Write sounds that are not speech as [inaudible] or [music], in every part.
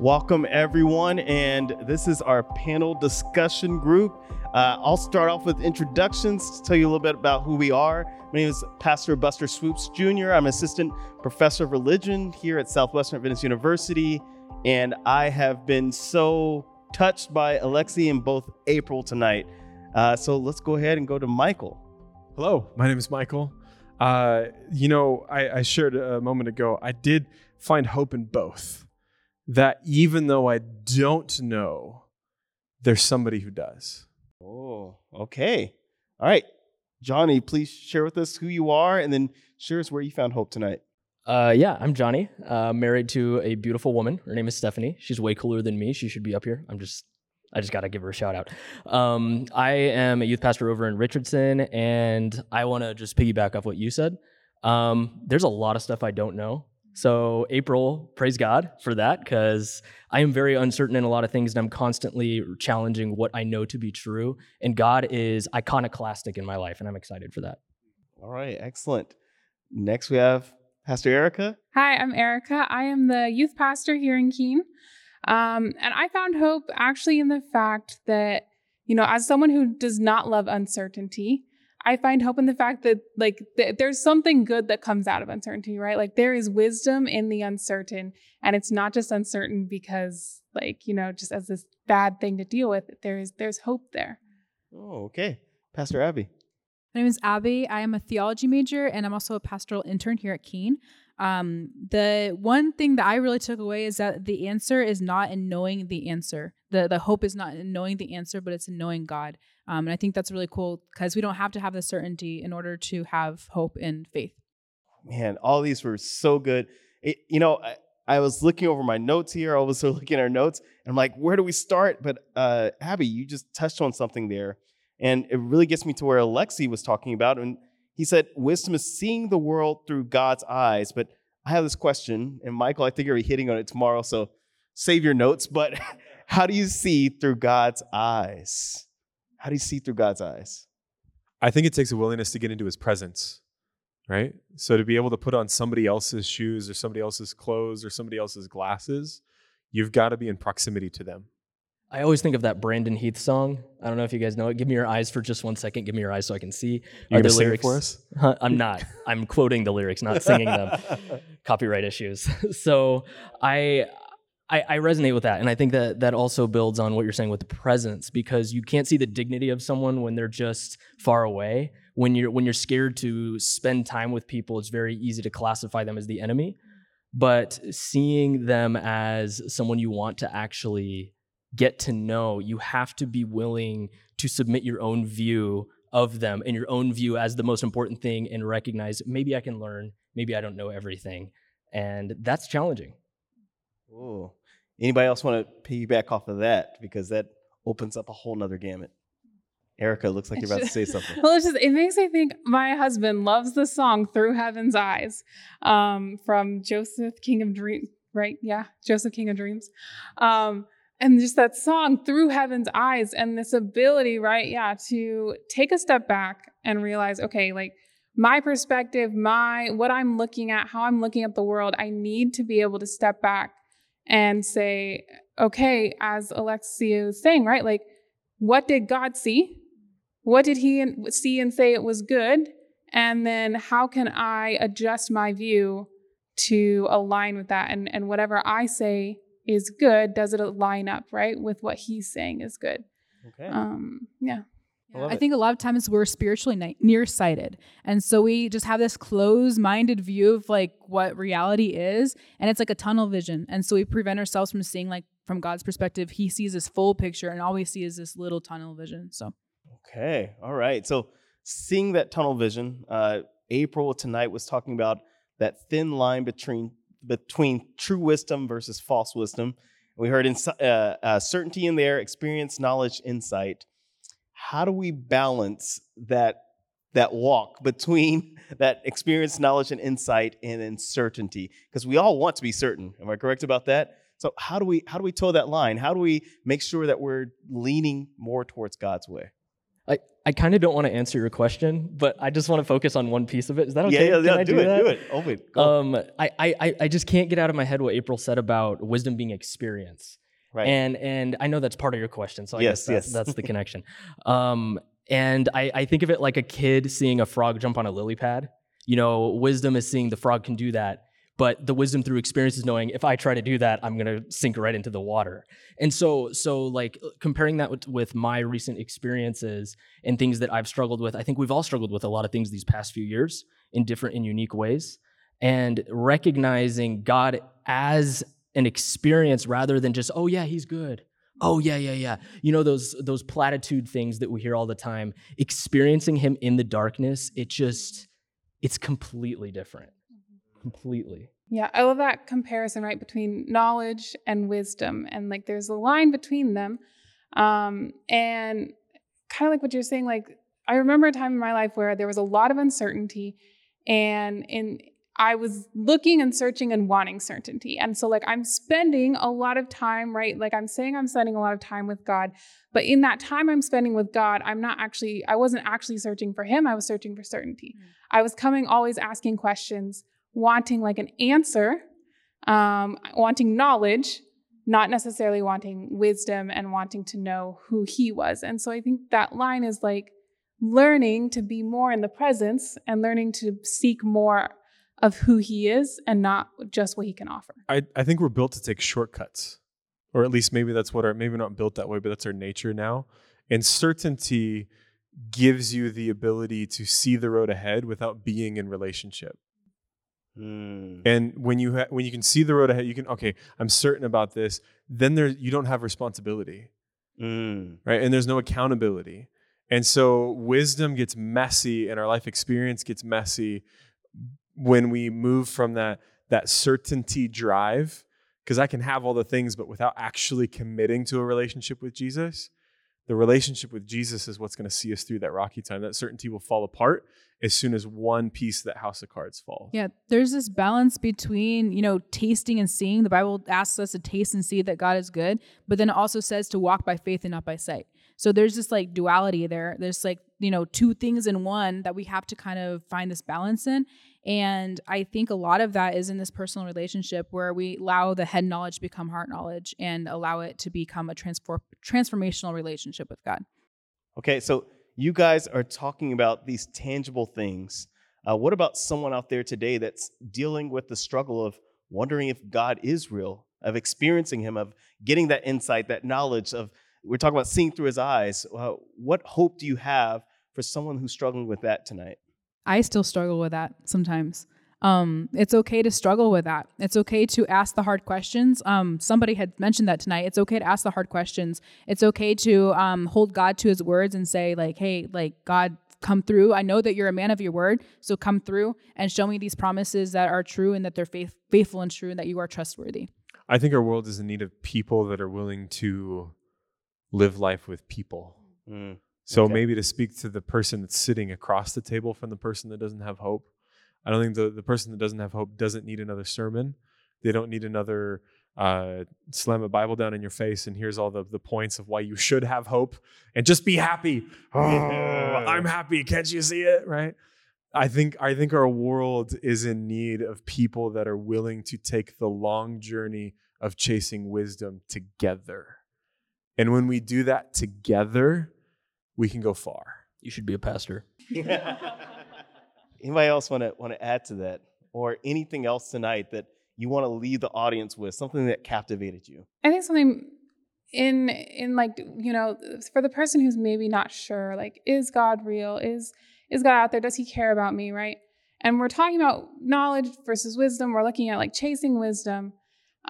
Welcome, everyone. And this is our panel discussion group. Uh, I'll start off with introductions to tell you a little bit about who we are. My name is Pastor Buster Swoops Jr., I'm assistant professor of religion here at Southwestern Adventist University. And I have been so touched by Alexi and both April tonight. Uh, so let's go ahead and go to Michael. Hello, my name is Michael. Uh, you know, I, I shared a moment ago, I did find hope in both that even though I don't know, there's somebody who does. Oh, okay. All right. Johnny, please share with us who you are and then share us where you found hope tonight. Uh, yeah, I'm Johnny, uh, married to a beautiful woman. Her name is Stephanie. She's way cooler than me. She should be up here. I'm just, I just got to give her a shout out. Um, I am a youth pastor over in Richardson, and I want to just piggyback off what you said. Um, there's a lot of stuff I don't know. So, April, praise God for that because I am very uncertain in a lot of things and I'm constantly challenging what I know to be true. And God is iconoclastic in my life, and I'm excited for that. All right, excellent. Next, we have Pastor Erica. Hi, I'm Erica. I am the youth pastor here in Keene. Um, and I found hope actually in the fact that, you know, as someone who does not love uncertainty, I find hope in the fact that like th- there's something good that comes out of uncertainty, right? Like there is wisdom in the uncertain, and it's not just uncertain because like you know just as this bad thing to deal with. There is there's hope there. Oh, okay, Pastor Abby. My name is Abby. I am a theology major, and I'm also a pastoral intern here at Keene. Um, the one thing that I really took away is that the answer is not in knowing the answer. The the hope is not in knowing the answer, but it's in knowing God. Um, and I think that's really cool because we don't have to have the certainty in order to have hope and faith. Man, all these were so good. It, you know, I, I, was looking over my notes here. I was [laughs] looking at our notes, and I'm like, where do we start? But uh, Abby, you just touched on something there, and it really gets me to where Alexi was talking about. And he said, wisdom is seeing the world through God's eyes. But I have this question, and Michael, I think you're hitting on it tomorrow, so save your notes. But [laughs] how do you see through God's eyes? How do you see through God's eyes? I think it takes a willingness to get into his presence, right? So to be able to put on somebody else's shoes or somebody else's clothes or somebody else's glasses, you've got to be in proximity to them. I always think of that Brandon Heath song. I don't know if you guys know it. Give me your eyes for just one second. Give me your eyes so I can see. You the lyrics for us? [laughs] I'm not. I'm quoting the lyrics, not singing them. [laughs] Copyright issues. [laughs] so I I, I, resonate with that, and I think that that also builds on what you're saying with the presence, because you can't see the dignity of someone when they're just far away. When you're when you're scared to spend time with people, it's very easy to classify them as the enemy. But seeing them as someone you want to actually get to know, you have to be willing to submit your own view of them and your own view as the most important thing, and recognize maybe I can learn, maybe I don't know everything, and that's challenging. Oh, anybody else want to piggyback off of that because that opens up a whole nother gamut. Erica, looks like you're about to say [laughs] something. well, it's just it makes me think my husband loves the song "Through Heaven's Eyes" um, from Joseph King of Dreams. Right? Yeah, Joseph King of Dreams. Um, and just that song "Through Heaven's Eyes" and this ability, right? Yeah, to take a step back and realize, okay, like my perspective, my what I'm looking at, how I'm looking at the world. I need to be able to step back and say, okay, as Alexi was saying, right? Like, what did God see? What did he see and say it was good? And then how can I adjust my view to align with that? And, and whatever I say is good, does it line up, right, with what he's saying is good? Okay. Um, yeah. Yeah, I, I think a lot of times we're spiritually ni- nearsighted. And so we just have this closed minded view of like what reality is. And it's like a tunnel vision. And so we prevent ourselves from seeing, like, from God's perspective, He sees this full picture and all we see is this little tunnel vision. So, okay. All right. So, seeing that tunnel vision, uh, April tonight was talking about that thin line between between true wisdom versus false wisdom. We heard in, uh, uh, certainty in there, experience, knowledge, insight how do we balance that that walk between [laughs] that experience, knowledge, and insight and uncertainty? Because we all want to be certain. Am I correct about that? So how do we how do we toe that line? How do we make sure that we're leaning more towards God's way? I, I kind of don't want to answer your question, but I just want to focus on one piece of it. Is that okay? Yeah, yeah, Can yeah. I Do, do it, that? do it. Oh wait. Go. Um, I, I, I- I just can't get out of my head what April said about wisdom being experience. right. And and I know that's part of your question, so I Yes, guess that's, yes. that's the [laughs] connection. Um, and I, I think of it like a kid seeing a frog jump on a lily pad. You know, wisdom is seeing the frog can do that, but the wisdom through experience is knowing if I try to do that, I'm gonna sink right into the water. And so, so like uh, comparing that with, with my recent experiences and things that I've struggled with, I think we've all struggled with a lot of things these past few years in different and unique ways. And recognizing God as an experience rather than just, oh yeah, he's good. Oh yeah, yeah, yeah. You know those those platitude things that we hear all the time. Experiencing him in the darkness, it just it's completely different. Completely. Yeah, I love that comparison, right, between knowledge and wisdom. And like there's a line between them. Um, and kind of like what you're saying, like I remember a time in my life where there was a lot of uncertainty and in I was looking and searching and wanting certainty. And so like I'm spending a lot of time, right? Like I'm saying I'm spending a lot of time with God, but in that time I'm spending with God, I'm not actually I wasn't actually searching for him, I was searching for certainty. I was coming always asking questions, wanting like an answer, um, wanting knowledge, not necessarily wanting wisdom and wanting to know who he was. And so I think that line is like learning to be more in the presence and learning to seek more of who he is and not just what he can offer. I, I think we're built to take shortcuts, or at least maybe that's what our maybe not built that way, but that's our nature now. And certainty gives you the ability to see the road ahead without being in relationship. Mm. And when you ha- when you can see the road ahead, you can okay, I'm certain about this. Then there you don't have responsibility, Mm. right? And there's no accountability. And so wisdom gets messy, and our life experience gets messy when we move from that that certainty drive. Because I can have all the things, but without actually committing to a relationship with Jesus, the relationship with Jesus is what's going to see us through that rocky time. That certainty will fall apart as soon as one piece of that house of cards falls. Yeah, there's this balance between, you know, tasting and seeing. The Bible asks us to taste and see that God is good, but then it also says to walk by faith and not by sight. So there's this like duality there. There's like, you know, two things in one that we have to kind of find this balance in. And I think a lot of that is in this personal relationship where we allow the head knowledge become heart knowledge and allow it to become a transform transformational relationship with God. Okay, so you guys are talking about these tangible things. Uh, what about someone out there today that's dealing with the struggle of wondering if God is real, of experiencing Him, of getting that insight, that knowledge of, we're talking about seeing through His eyes. Uh, what hope do you have for someone who's struggling with that tonight? I still struggle with that sometimes. Um, it's okay to struggle with that. It's okay to ask the hard questions. Um, somebody had mentioned that tonight. It's okay to ask the hard questions. It's okay to um, hold God to His words and say, like, "Hey, like God, come through. I know that you're a man of your word, so come through and show me these promises that are true and that they're faith- faithful and true and that you are trustworthy." I think our world is in need of people that are willing to live life with people. Mm. So Okay. maybe to speak to the person that's sitting across the table from the person that doesn't have hope. I don't think the, the person that doesn't have hope doesn't need another sermon. They don't need another uh, slam a Bible down in your face and here's all the, the points of why you should have hope and just be happy. Oh, I'm happy. Can't you see it? Right. I think I think our world is in need of people that are willing to take the long journey of chasing wisdom together. And when we do that together, we can go far. You should be a pastor. [laughs] [laughs] Anybody else want to want to add to that, or anything else tonight that you want to leave the audience with, something that captivated you? I think something in in like you know for the person who's maybe not sure like is God real is is God out there does he care about me right and we're talking about knowledge versus wisdom we're looking at like chasing wisdom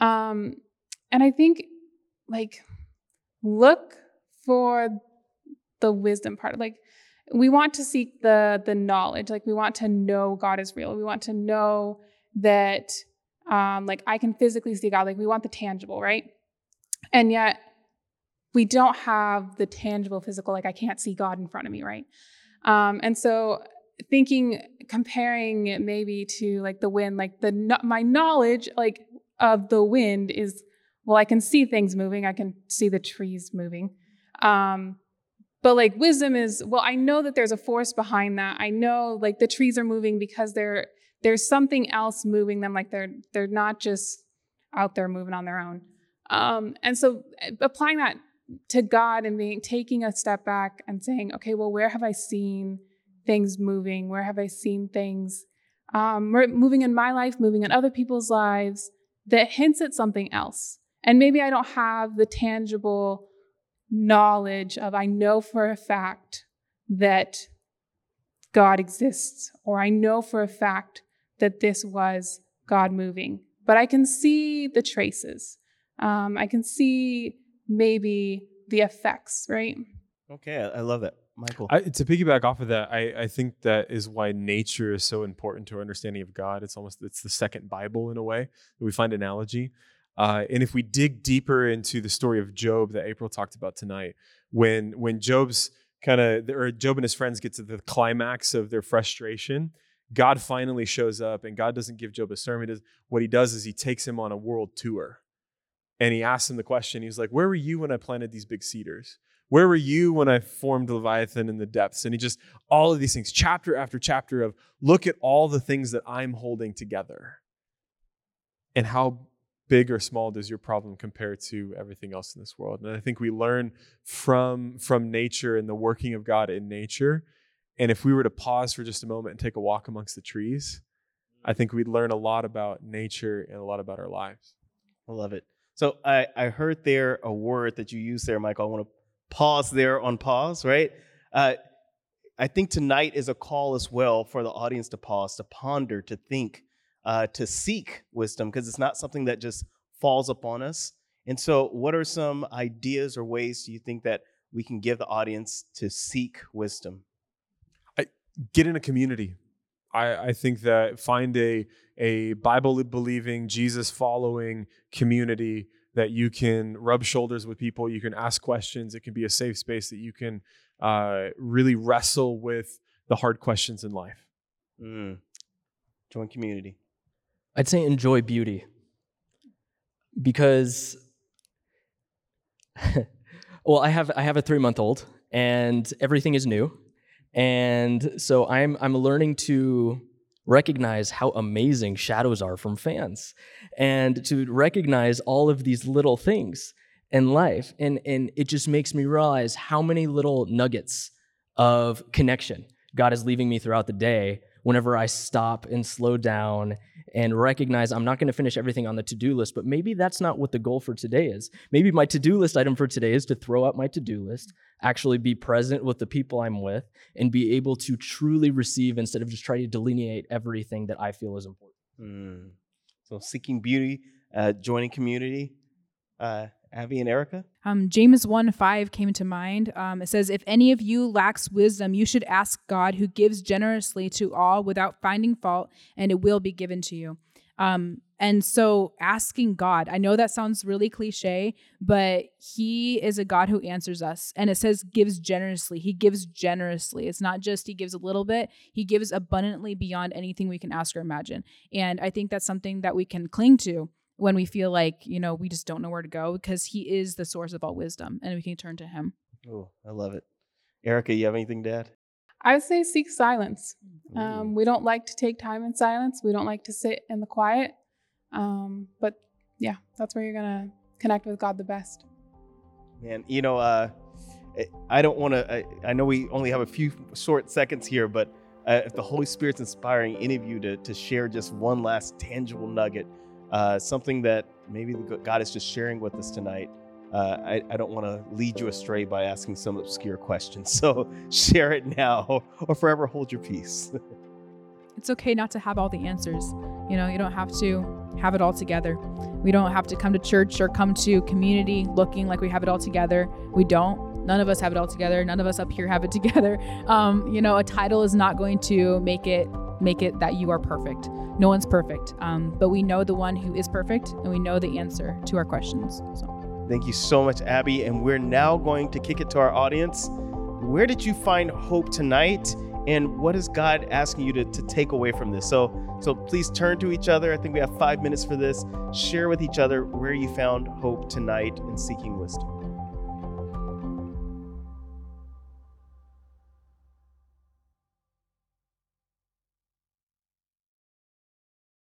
um and I think like look for the wisdom part. Like we want to seek the the knowledge. Like we want to know God is real. We want to know that um like I can physically see God. Like we want the tangible right? And yet we don't have the tangible physical. Like i can't see god in front of me right? Um, and so thinking comparing maybe to like the wind like the my knowledge like of the wind is well i can see things moving. I can see the trees moving. Um, but like wisdom is well i know that there's a force behind that. I know like the trees are moving because they're there's something else moving them like they're they're not just out there moving on their own. Um and so uh, applying that to god and being taking a step back and saying okay well where have i seen things moving? Where have i seen things um moving in my life moving in other people's lives that hints at something else? And maybe i don't have the tangible knowledge of I know for a fact that God exists, or I know for a fact that this was God moving. But I can see the traces. Um, I can see maybe the effects, right? Okay, I love that. Michael. I, to piggyback off of that, I, I think that is why nature is so important to our understanding of God. It's almost it's the second Bible in a way. We find analogy. Uh, and if we dig deeper into the story of Job that April talked about tonight, when when Job's kind of or Job and his friends get to the climax of their frustration, God finally shows up, and God doesn't give Job a sermon. Does What he does is he takes him on a world tour, and he asks him the question. He's like, "Where were you when I planted these big cedars? Where were you when I formed Leviathan in the depths?" And he just all of these things, chapter after chapter of look at all the things that I'm holding together, and how big or small does your problem compare to everything else in this world? And i think we learn from from nature and the working of god in nature. And if we were to pause for just a moment and take a walk amongst the trees i think we'd learn a lot about nature and a lot about our lives. I love it. So i i heard there a word that you used there michael. I want to pause there on pause right? Uh, i think tonight is a call as well for the audience to pause to ponder to think uh, to seek wisdom because it's not something that just falls upon us. And so, what are some ideas or ways do you think that we can give the audience to seek wisdom? I, get in a community. I, I think that find a a Bible believing, Jesus following community that you can rub shoulders with people. You can ask questions. It can be a safe space that you can uh, really wrestle with the hard questions in life. Mm. Join community. I'd say enjoy beauty. Because [laughs] well i have i have a three month old and everything is new. And so i'm i'm learning to recognize how amazing shadows are from fans and to recognize all of these little things in life. And and it just makes me realize how many little nuggets of connection god is leaving me throughout the day whenever i stop and slow down and recognize I'm not going to finish everything on the to do list, but maybe that's not what the goal for today is. Maybe my to do list item for today is to throw out my to do list, actually be present with the people I'm with, and be able to truly receive instead of just trying to delineate everything that I feel is important. Mm. So, seeking beauty, uh, joining community. Uh, Abby and Erica? Um, James 1 5 came to mind. Um, it says, If any of you lacks wisdom, you should ask God, who gives generously to all without finding fault, and it will be given to you. Um, and so asking God, I know that sounds really cliche, but He is a God who answers us. And it says gives generously. He gives generously. It's not just He gives a little bit, He gives abundantly beyond anything we can ask or imagine. And I think that's something that we can cling to when we feel like you know we just don't know where to go because he is the source of all wisdom and we can turn to him. Oh i love it. Erica you have anything to add? I would say seek silence. Um, we don't like to take time in silence. We don't like to sit in the quiet. Um, but yeah that's where you're gonna connect with god the best. Man you know uh, i don't want to I, I, know we only have a few short seconds here but uh, if the holy spirit's inspiring any of you to, to share just one last tangible nugget uh, something that maybe God is just sharing with us tonight. Uh, I, I, don't want to lead you astray by asking some obscure questions. [laughs] So share it now or forever hold your peace. [laughs] it's okay not to have all the answers. You know, you don't have to have it all together. We don't have to come to church or come to community looking like we have it all together. We don't. None of us have it all together. None of us up here have it [laughs] together. Um, you know, a title is not going to make it make it that you are perfect. No one's perfect, um, but we know the one who is perfect, and we know the answer to our questions. So. Thank you so much, Abby. And we're now going to kick it to our audience. Where did you find hope tonight? And what is God asking you to, to take away from this? So, so please turn to each other. I think we have five minutes for this. Share with each other where you found hope tonight in seeking wisdom.